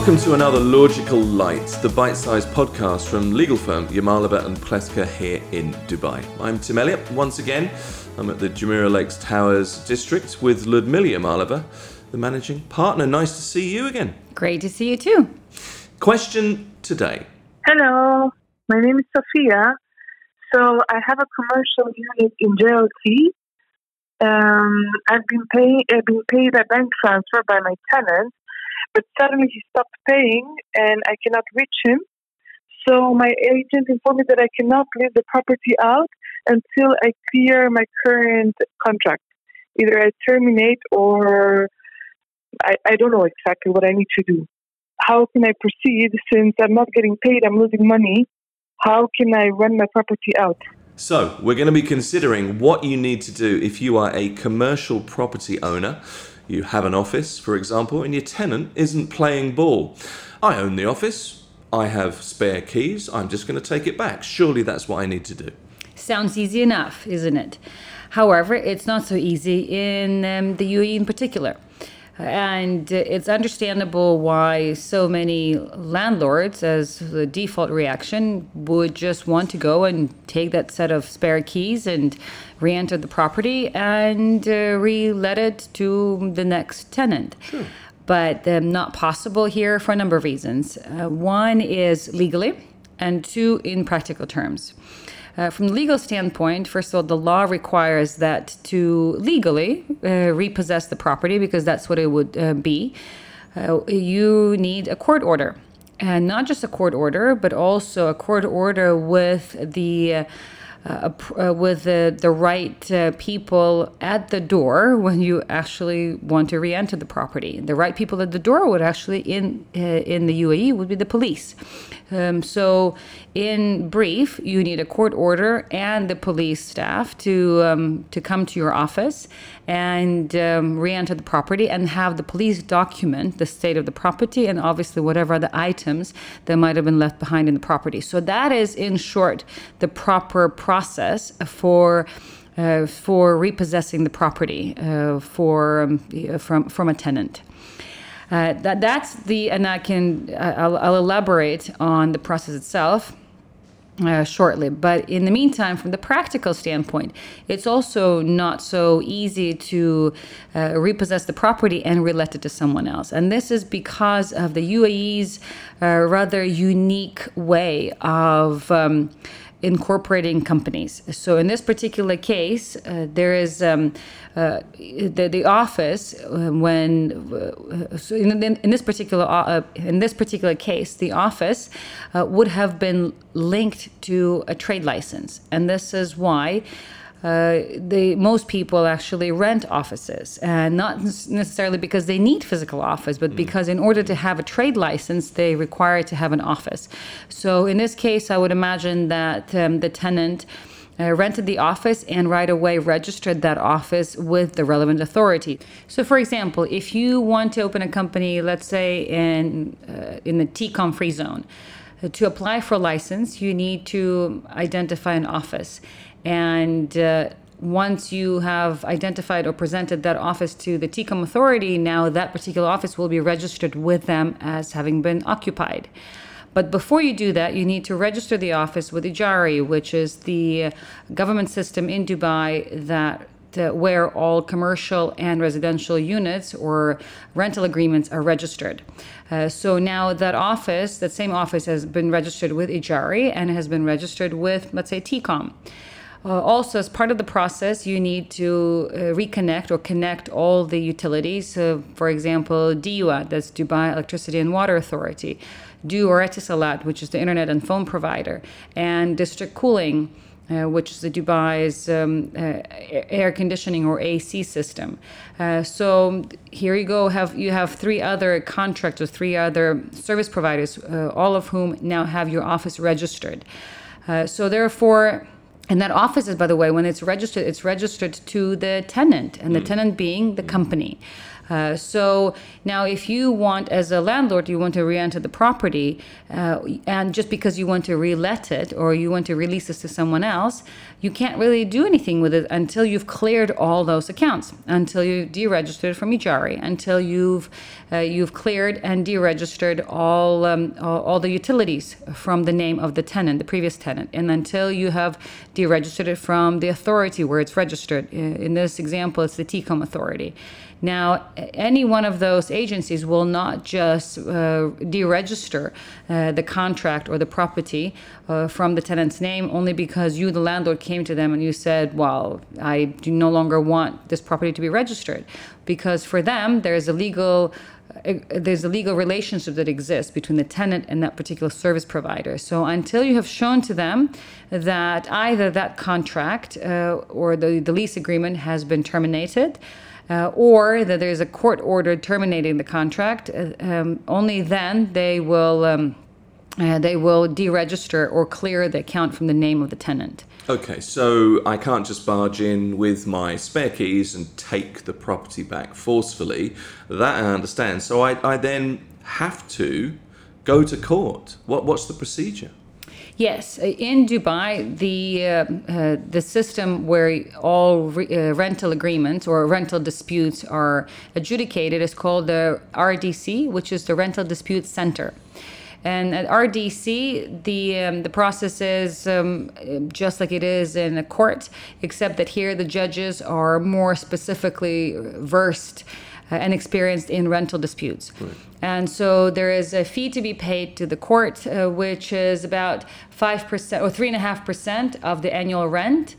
Welcome to another Logical Light, the bite sized podcast from legal firm Yamalaba and Plesker here in Dubai. I'm Tim Elliott. Once again, I'm at the Jumeirah Lakes Towers district with Ludmila Yamalaba, the managing partner. Nice to see you again. Great to see you too. Question today. Hello, my name is Sophia. So I have a commercial unit in JLT. Um, I've been paying, I've been paid a bank transfer by my tenant, but suddenly he stopped paying and I cannot reach him. So my agent informed me that I cannot leave the property out until I clear my current contract. Either I terminate or I, I don't know exactly what I need to do. How can I proceed since I'm not getting paid, I'm losing money? How can I run my property out? So, we're going to be considering what you need to do if you are a commercial property owner. You have an office, for example, and your tenant isn't playing ball. I own the office, I have spare keys, I'm just going to take it back. Surely that's what I need to do. Sounds easy enough, isn't it? However, it's not so easy in um, the UAE in particular. And it's understandable why so many landlords, as the default reaction, would just want to go and take that set of spare keys and re enter the property and uh, re let it to the next tenant. Sure. But um, not possible here for a number of reasons. Uh, one is legally, and two, in practical terms. Uh, from the legal standpoint, first of all, the law requires that to legally uh, repossess the property, because that's what it would uh, be, uh, you need a court order. And not just a court order, but also a court order with the uh, uh, with the, the right uh, people at the door when you actually want to re-enter the property. The right people at the door would actually in uh, in the UAE would be the police. Um, so, in brief, you need a court order and the police staff to um, to come to your office and um, re-enter the property and have the police document the state of the property and obviously whatever other items that might have been left behind in the property. So that is, in short, the proper process for. Uh, for repossessing the property uh, for um, from from a tenant. Uh, that that's the and I can I'll, I'll elaborate on the process itself. Uh, shortly. But in the meantime, from the practical standpoint, it's also not so easy to uh, repossess the property and relet it to someone else. And this is because of the UAE's uh, rather unique way of. Um, incorporating companies. So in this particular case, uh, there is um, uh, the the office uh, when uh, so in, in, this particular uh, in this particular case, the office uh, would have been linked to a trade license, and this is why uh, the most people actually rent offices, and not necessarily because they need physical office, but mm. because in order to have a trade license, they require to have an office. So in this case, I would imagine that um, the tenant. Uh, rented the office and right away registered that office with the relevant authority. So, for example, if you want to open a company, let's say in uh, in the TECOM free zone, uh, to apply for a license, you need to identify an office. And uh, once you have identified or presented that office to the TECOM authority, now that particular office will be registered with them as having been occupied. But before you do that, you need to register the office with Ejari, which is the government system in Dubai that uh, where all commercial and residential units or rental agreements are registered. Uh, so now that office, that same office has been registered with Ejari and has been registered with, let's say, TECOM. Uh, also, as part of the process, you need to uh, reconnect or connect all the utilities. So, for example, DEWA, that's Dubai Electricity and Water Authority, Du Etisalat, which is the internet and phone provider, and District Cooling. Uh, which is the Dubai's um, uh, air conditioning or AC system. Uh, so here you go. Have you have three other contractors, three other service providers, uh, all of whom now have your office registered. Uh, so therefore and that office is, by the way, when it's registered, it's registered to the tenant, and the mm. tenant being the company. Uh, so now, if you want, as a landlord, you want to re-enter the property, uh, and just because you want to re-let it or you want to release this to someone else, you can't really do anything with it until you've cleared all those accounts, until you deregistered from Ejari, until you've you've cleared and deregistered all, um, all all the utilities from the name of the tenant, the previous tenant, and until you have deregistered it from the authority where it's registered. Uh, In this example, it's the TECOM authority. Now, any one of those agencies will not just uh, deregister uh, the contract or the property uh, from the tenant's name only because you, the landlord, came to them and you said, Well, I do no longer want this property to be registered. Because for them, there's a legal uh, there's a legal relationship that exists between the tenant and that particular service provider. So until you have shown to them that either that contract uh, or the, the lease agreement has been terminated, uh, or that there's a court order terminating the contract, uh, um, only then they will um, uh, they will deregister or clear the account from the name of the tenant. Okay, so I can't just barge in with my spare keys and take the property back forcefully. That I understand. So I, I then have to go to court. What, what's the procedure? Yes, uh, in Dubai, the uh, uh, the system where all re- uh, rental agreements or rental disputes are adjudicated is called the RDC, which is the Rental Dispute Center. And at RDC, the um, the process is um, just like it is in a court, except that here the judges are more specifically versed uh, and experienced in rental disputes. And so there is a fee to be paid to the court, uh, which is about five percent or three and a half percent of the annual rent,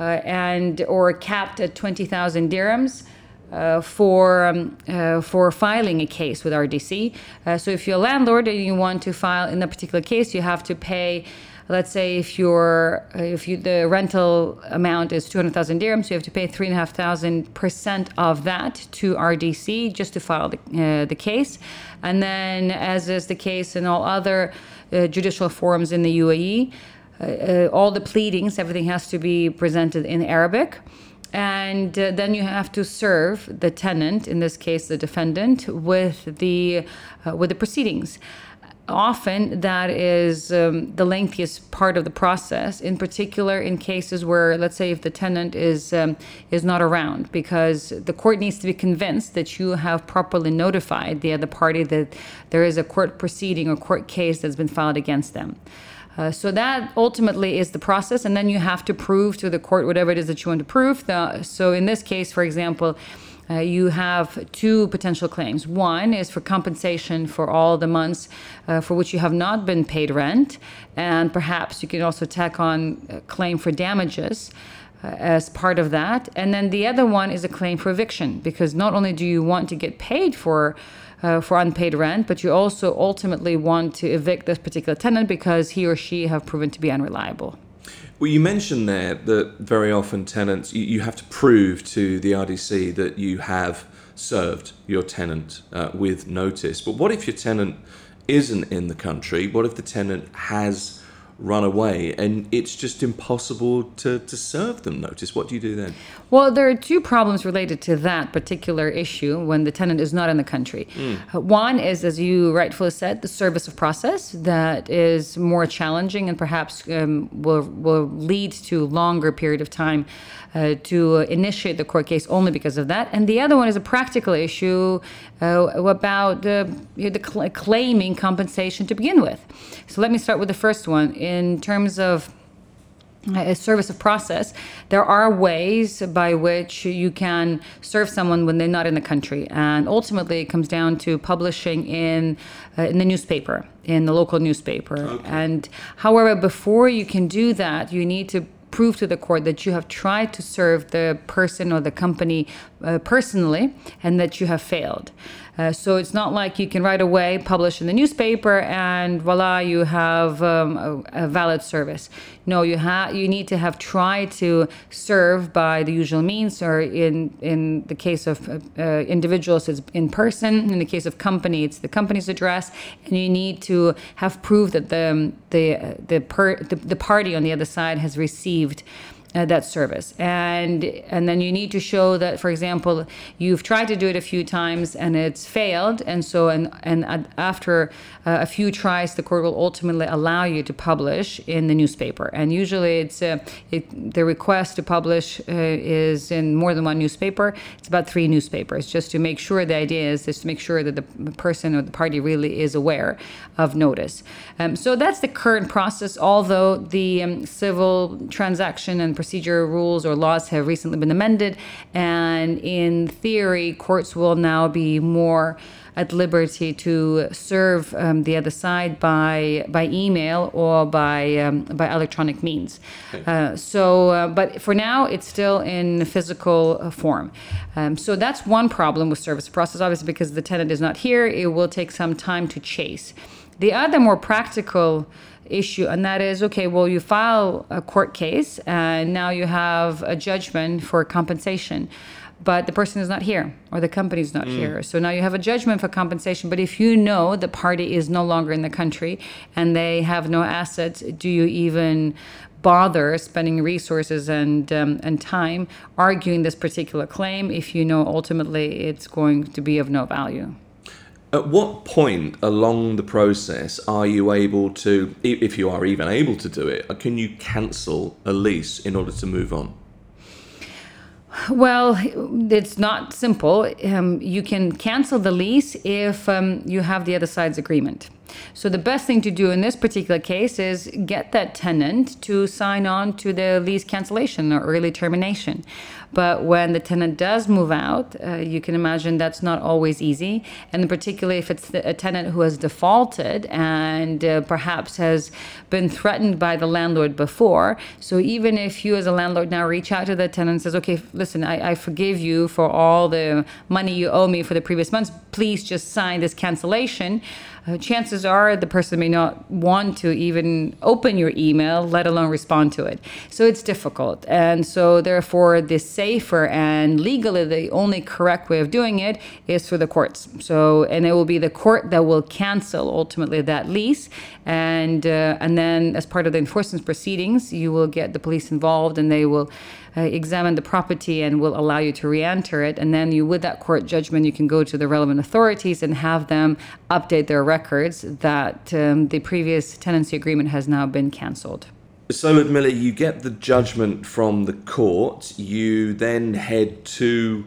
uh, and or capped at twenty thousand dirhams. Uh, for um, uh, for filing a case with RDC. Uh, so if you're a landlord and you want to file in a particular case, you have to pay. Let's say if your if you the rental amount is two hundred thousand dirhams, you have to pay three and a half thousand percent of that to RDC just to file the uh, the case, and then as is the case in all other uh, judicial forums in the UAE, uh, all the pleadings, everything has to be presented in Arabic and uh, then you have to serve the tenant, in this case the defendant, with the uh, with the proceedings. Often that is um, the lengthiest part of the process. In particular, in cases where, let's say, if the tenant is um, is not around, because the court needs to be convinced that you have properly notified the other party that there is a court proceeding or court case that's been filed against them. Uh, so that ultimately is the process, and then you have to prove to the court whatever it is that you want to prove. The, so in this case, for example, uh, you have two potential claims. One is for compensation for all the months uh, for which you have not been paid rent, and perhaps you can also tack on a claim for damages. Uh, as part of that. And then the other one is a claim for eviction because not only do you want to get paid for uh, for unpaid rent, but you also ultimately want to evict this particular tenant because he or she have proven to be unreliable. Well, you mentioned there that very often tenants, you, you have to prove to the RDC that you have served your tenant uh, with notice. But what if your tenant isn't in the country? What if the tenant has run away and it's just impossible to, to serve them notice? What do you do then? Well, there are two problems related to that particular issue when the tenant is not in the country. Uh, One is, as you rightfully said, the service of process that is more challenging and perhaps um, will, will lead to longer period of time uh, to initiate the court case only because of that. And the other one is a practical issue uh, about you know, the cl- claiming compensation to begin with. So let me start with the first one. In terms of a service of process, there are ways by which you can serve someone when they're not in the country, and ultimately it comes down to publishing in uh, in the newspaper, in the local newspaper. And however, before you can do that, you need to prove to the court that you have tried to serve the person or the company uh, personally and that you have failed. Uh, so it's not like you can right away publish in the newspaper and voila, you have um, a, a valid service. No, you have you need to have tried to serve by the usual means, or in in the case of uh, uh, individuals, it's in person. In the case of company, it's the company's address, and you need to have proof that the the the per, the, the party on the other side has received uh, that service. And and then you need to show that for example you've tried to do it a few times and it's failed. And so and and after uh, a few tries the court will ultimately allow you to publish in the newspaper. And usually it's uh, it, the request to publish uh, is in more than one newspaper. It's about three newspapers just to make sure the idea is, is to make sure that the person or the party really is aware of notice. Um, so that's the current process although the um, civil transaction and procedure rules or laws have recently been amended, and in theory, courts will now be more at liberty to serve um, the other side by by email or by um, by electronic means. Uh, so, uh, but for now, it's still in physical form. Um, so that's one problem with service process. Obviously, because the tenant is not here, it will take some time to chase. The other more practical issue, and that is okay, well, you file a court case and now you have a judgment for compensation. But the person is not here, or the company is not mm. here. So now you have a judgment for compensation. But if you know the party is no longer in the country and they have no assets, do you even bother spending resources and um, and time arguing this particular claim if you know ultimately it's going to be of no value? At what point along the process are you able to, if you are even able to do it, can you cancel a lease in order to move on? Well, it's not simple. Um, you can cancel the lease if um, you have the other side's agreement. So the best thing to do in this particular case is get that tenant to sign on to the lease cancellation or early termination. But when the tenant does move out, uh, you can imagine that's not always easy. And particularly if it's a tenant who has defaulted and uh, perhaps has been threatened by the landlord before. So even if you as a landlord now reach out to the tenant and says, okay, listen, I, I forgive you for all the money you owe me for the previous months, please just sign this cancellation uh, chances are the person may not want to even open your email, let alone respond to it. So it's difficult. And so, therefore, the safer and legally the only correct way of doing it is through the courts. So, and it will be the court that will cancel ultimately that lease. And, uh, and then, as part of the enforcement proceedings, you will get the police involved and they will uh, examine the property and will allow you to re-enter it. And then you, with that court judgment, you can go to the relevant authorities and have them update their records that um, the previous tenancy agreement has now been cancelled. So, Ludmila, you get the judgment from the court. You then head to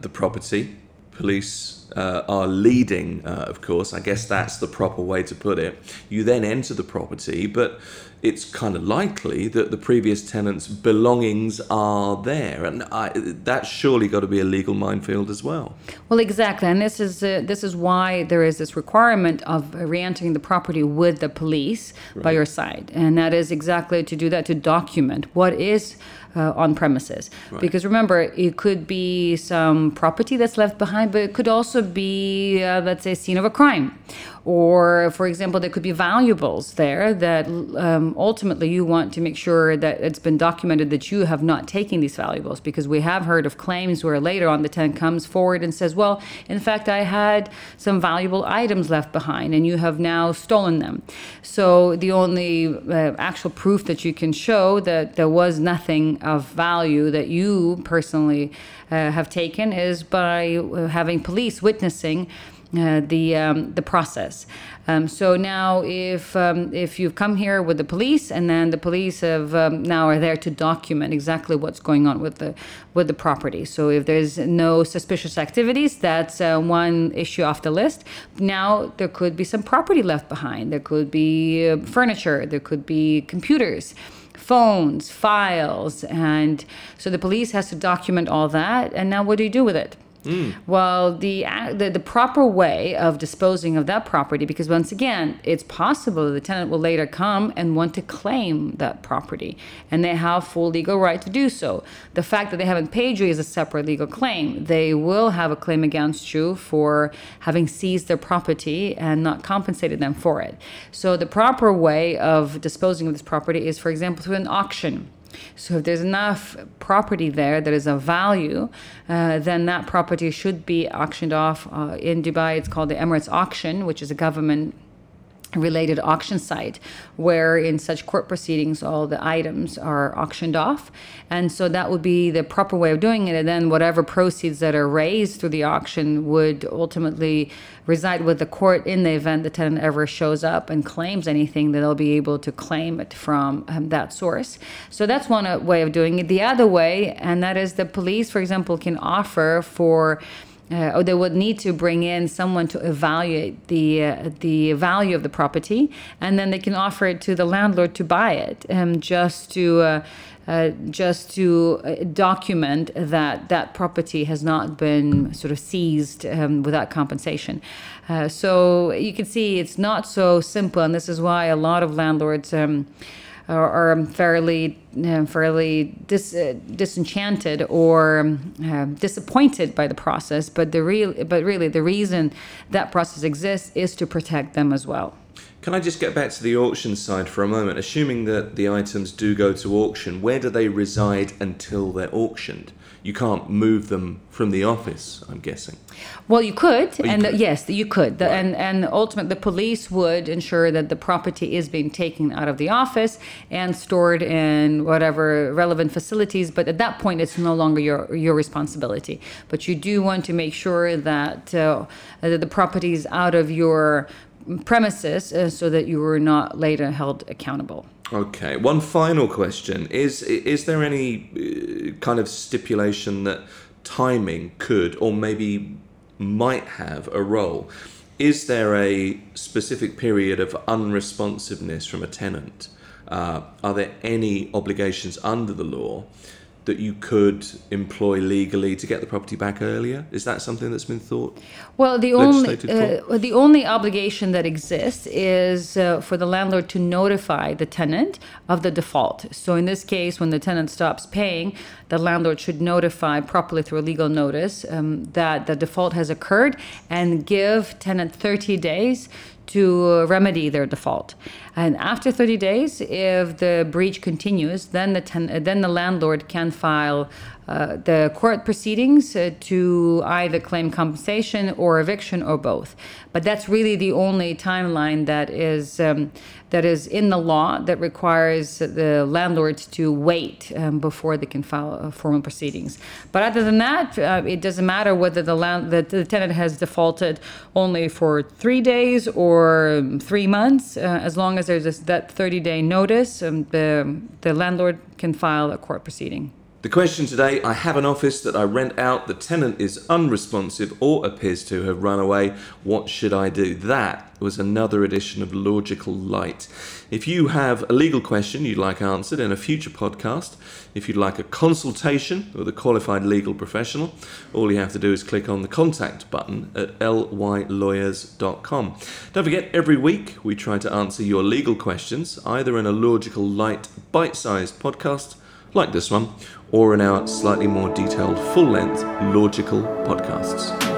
the property. Police uh, are leading, uh, of course. I guess that's the proper way to put it. You then enter the property, but it's kind of likely that the previous tenant's belongings are there, and I, that's surely got to be a legal minefield as well. Well, exactly, and this is uh, this is why there is this requirement of re-entering the property with the police right. by your side, and that is exactly to do that to document what is uh, on premises. Right. Because remember, it could be some property that's left behind, but it could also be, uh, let's say, a scene of a crime. Or, for example, there could be valuables there that um, ultimately you want to make sure that it's been documented that you have not taken these valuables. Because we have heard of claims where later on the tenant comes forward and says, Well, in fact, I had some valuable items left behind and you have now stolen them. So the only uh, actual proof that you can show that there was nothing of value that you personally uh, have taken is by uh, having police witnessing uh, the um, the process. Um, so now, if um, if you've come here with the police, and then the police have um, now are there to document exactly what's going on with the with the property. So if there's no suspicious activities, that's uh, one issue off the list. Now there could be some property left behind. There could be uh, furniture. There could be computers phones, files, and so the police has to document all that. And now, what do you do with it? Mm. Well, the, the, the proper way of disposing of that property, because once again, it's possible the tenant will later come and want to claim that property, and they have full legal right to do so. The fact that they haven't paid you is a separate legal claim. They will have a claim against you for having seized their property and not compensated them for it. So the proper way of disposing of this property is, for example, through an auction. So if there's enough property there that is of value, uh, then that property should be auctioned off uh, in Dubai. It's called the Emirates auction, which is a government related auction site where in such court proceedings all the items are auctioned off. And so that would be the proper way of doing it. And then whatever proceeds that are raised through the auction would ultimately reside with the court in the event the tenant ever shows up and claims anything that they'll be able to claim it from um, that source. So that's one uh, way of doing it. The other way and that is the police for example can offer for uh, or they would need to bring in someone to evaluate the uh, the value of the property, and then they can offer it to the landlord to buy it, um, just to uh, uh just to uh, document that that property has not been sort of seized um, without compensation. Uh, so you can see it's not so simple, and this is why a lot of landlords. Um, are, are fairly uh, fairly dis, uh, disenchanted or uh, disappointed by the process. But the real, but really, the reason that process exists is to protect them as well. Can I just get back to the auction side for a moment? Assuming that the items do go to auction, where do they reside until they're auctioned? you can't move them from the office. I'm guessing. Well, you could, you and could. The, yes, you could, the, right. and and ultimately the police would ensure that the property is being taken out of the office and stored in whatever relevant facilities. But at that point, it's no longer your your responsibility. But you do want to make sure that uh, that the property is out of your premises uh, so that you were not later held accountable. Okay. One final question is: Is there any uh, kind of stipulation that timing could, or maybe might have a role? Is there a specific period of unresponsiveness from a tenant? Uh, are there any obligations under the law that you could employ legally to get the property back earlier? Is that something that's been thought? Well, the only uh, the only obligation that exists is uh, for the landlord to notify the tenant of the default. So in this case, when the tenant stops paying, the landlord should notify properly through a legal notice um, that the default has occurred and give tenant 30 days to uh, remedy their default. And after 30 days, if the breach continues, then the ten, uh, then the landlord can file uh, the court proceedings uh, to either claim compensation or eviction or both. But that's really the only timeline that is um, that is in the law that requires the landlords to wait um, before they can file uh, formal proceedings. But other than that, uh, it doesn't matter whether the, land, the, the, tenant has defaulted only for three days or three months, uh, as long as there's this, that 30 day notice, um, the, the landlord can file a court proceeding. The question today I have an office that I rent out, the tenant is unresponsive or appears to have run away. What should I do? That was another edition of Logical Light. If you have a legal question you'd like answered in a future podcast, if you'd like a consultation with a qualified legal professional, all you have to do is click on the contact button at lylawyers.com. Don't forget, every week we try to answer your legal questions either in a Logical Light bite sized podcast like this one or in our slightly more detailed full length logical podcasts.